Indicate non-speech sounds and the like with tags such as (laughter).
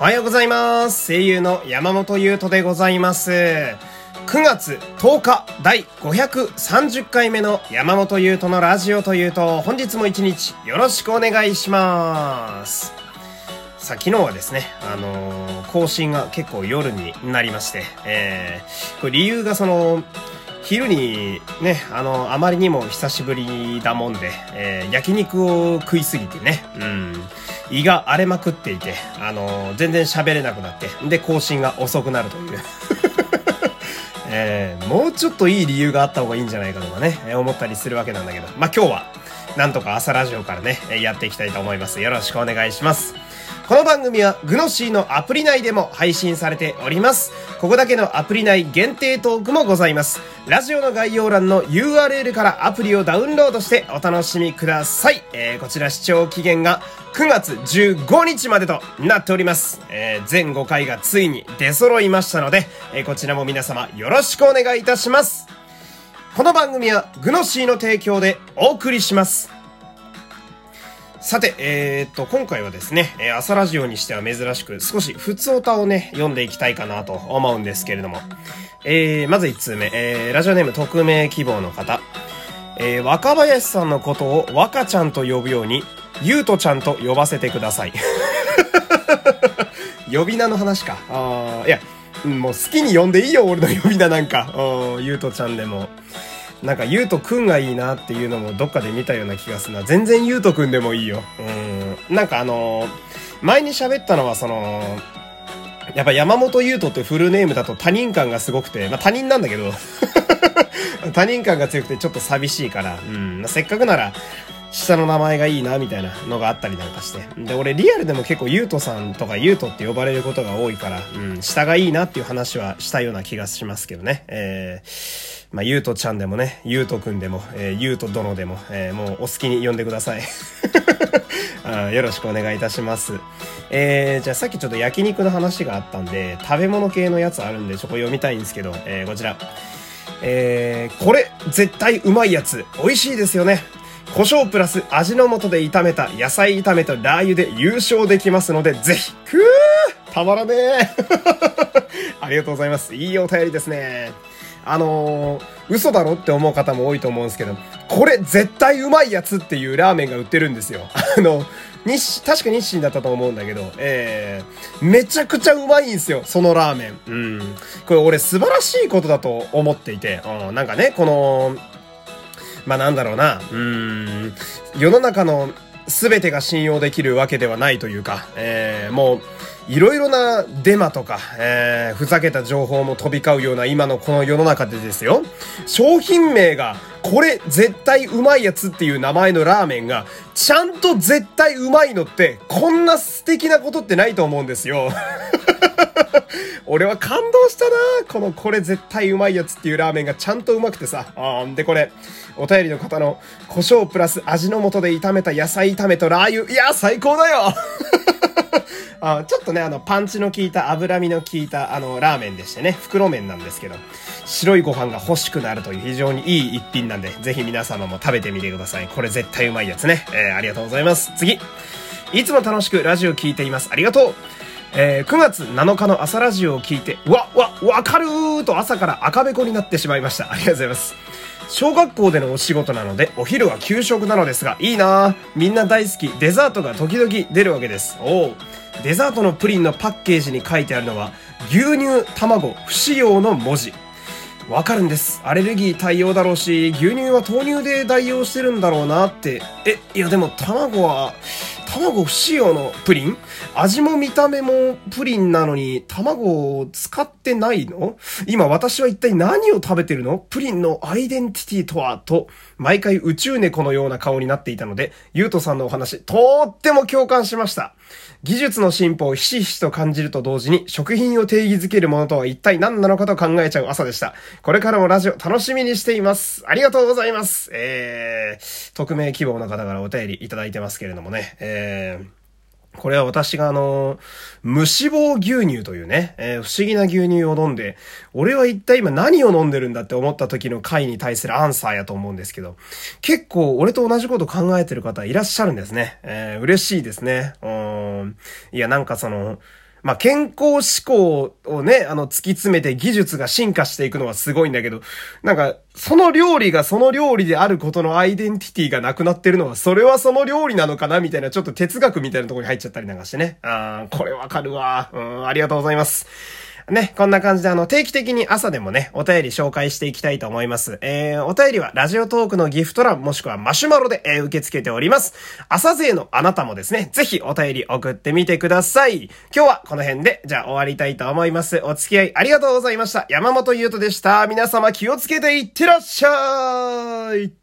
おはようございます。声優の山本優斗でございます。9月10日第530回目の山本優斗のラジオというと、本日も一日よろしくお願いします。さあ、昨日はですね、あのー更新が結構夜になりまして、えー、これ理由がその、昼にね、あの、あまりにも久しぶりだもんで、えー焼肉を食いすぎてね、うん、胃が荒れまくっていて、あの、全然喋れなくなって、で、更新が遅くなるという。(laughs) えーもうちょっといい理由があった方がいいんじゃないかとかね、えー思ったりするわけなんだけど、まあ、今日は、なんとか朝ラジオからね、やっていきたいと思います。よろしくお願いします。この番組はグノシーのアプリ内でも配信されております。ここだけのアプリ内限定トークもございます。ラジオの概要欄の URL からアプリをダウンロードしてお楽しみください。えーこちら視聴期限が9月15日までとなっております。えー全5回がついに出揃いましたので、えーこちらも皆様よろしくお願いいたします。この番組はグノシーの提供でお送りします。さて、えーっと、今回はですね、えー朝ラジオにしては珍しく、少し普通歌をね、読んでいきたいかなと思うんですけれども。えー、まず1通目、えー、ラジオネーム匿名希望の方。えー、若林さんのことを若ちゃんと呼ぶように、ゆうとちゃんと呼ばせてください。(laughs) 呼び名の話か。あいや、もう好きに呼んでいいよ、俺の呼び名なんか。ゆうとちゃんでも。なんか、ゆうとくんがいいなっていうのもどっかで見たような気がするな。全然ゆうとくんでもいいよ。うん。なんかあのー前に喋ったのはその、やっぱ山本優斗ってフルネームだと他人感がすごくて、まあ他人なんだけど、(laughs) 他人感が強くてちょっと寂しいから、うん。せっかくなら、下の名前がいいな、みたいなのがあったりなんかして。で、俺リアルでも結構ゆうとさんとかゆうとって呼ばれることが多いから、うん、下がいいなっていう話はしたような気がしますけどね。えー、まあ、ゆうとちゃんでもね、ゆうとくんでも、えー、ゆうと殿でも、えー、もうお好きに呼んでください。(laughs) あよろしくお願いいたします。えー、じゃあさっきちょっと焼肉の話があったんで、食べ物系のやつあるんで、ちょっと読みたいんですけど、えー、こちら。えー、これ、絶対うまいやつ。美味しいですよね。胡椒プラス味の素で炒めた野菜炒めとラー油で優勝できますので、ぜひ、くーたまらねえ (laughs) ありがとうございます。いいお便りですね。あのー、嘘だろって思う方も多いと思うんですけど、これ絶対うまいやつっていうラーメンが売ってるんですよ。(laughs) あの、日、確か日清だったと思うんだけど、えー、めちゃくちゃうまいんですよ、そのラーメン。うん。これ俺素晴らしいことだと思っていて、うん、なんかね、この、まあなんだろうな、うーん、世の中の全てが信用できるわけではないというか、えー、もう、いろいろなデマとか、えー、ふざけた情報も飛び交うような今のこの世の中でですよ、商品名が、これ絶対うまいやつっていう名前のラーメンが、ちゃんと絶対うまいのって、こんな素敵なことってないと思うんですよ。(laughs) 俺は感動したなこのこれ絶対うまいやつっていうラーメンがちゃんとうまくてさ。あーで、これ、お便りの方の胡椒プラス味の素で炒めた野菜炒めとラー油。いや、最高だよ (laughs) あちょっとね、あの、パンチの効いた、脂身の効いた、あの、ラーメンでしてね、袋麺なんですけど、白いご飯が欲しくなるという非常にいい一品なんで、ぜひ皆様も食べてみてください。これ絶対うまいやつね。えー、ありがとうございます。次。いつも楽しくラジオ聞いています。ありがとう。えー9月7日の朝ラジオを聞いて、わ、わ、わかるーと朝から赤べこになってしまいました。ありがとうございます。小学校でのお仕事なので、お昼は給食なのですが、いいなーみんな大好き、デザートが時々出るわけです。おうデザートのプリンのパッケージに書いてあるのは、牛乳、卵、不使用の文字。わかるんです。アレルギー対応だろうし、牛乳は豆乳で代用してるんだろうなって。え、いやでも卵は、卵不使用のプリン？味も見た目もプリンなのに、卵を使ってないの？今私は一体何を食べてるの？プリンのアイデンティティとはと、毎回宇宙猫のような顔になっていたので、ゆうとさんのお話、とーっても共感しました。技術の進歩をひしひしと感じると同時に、食品を定義づけるものとは一体何なのかと考えちゃう朝でした。これからもラジオ楽しみにしています。ありがとうございます。えー、匿名希望の方からお便りいただいてますけれどもね。えーこれは私があの、無脂肪牛乳というね、えー不思議な牛乳を飲んで、俺は一体今何を飲んでるんだって思った時の回に対するアンサーやと思うんですけど、結構俺と同じこと考えてる方いらっしゃるんですね。えー嬉しいですね。うん。いや、なんかその、まあ、健康志向をね、あの、突き詰めて技術が進化していくのはすごいんだけど、なんか、その料理がその料理であることのアイデンティティがなくなってるのは、それはその料理なのかなみたいな、ちょっと哲学みたいなところに入っちゃったりなんかしてね。あー、これわかるわ。うん、ありがとうございます。ね、こんな感じであの、定期的に朝でもね、お便り紹介していきたいと思います。えー、お便りはラジオトークのギフト欄もしくはマシュマロで、えー、受け付けております。朝勢のあなたもですね、ぜひお便り送ってみてください。今日はこの辺で、じゃあ終わりたいと思います。お付き合いありがとうございました。山本優斗でした。皆様気をつけていってらっしゃい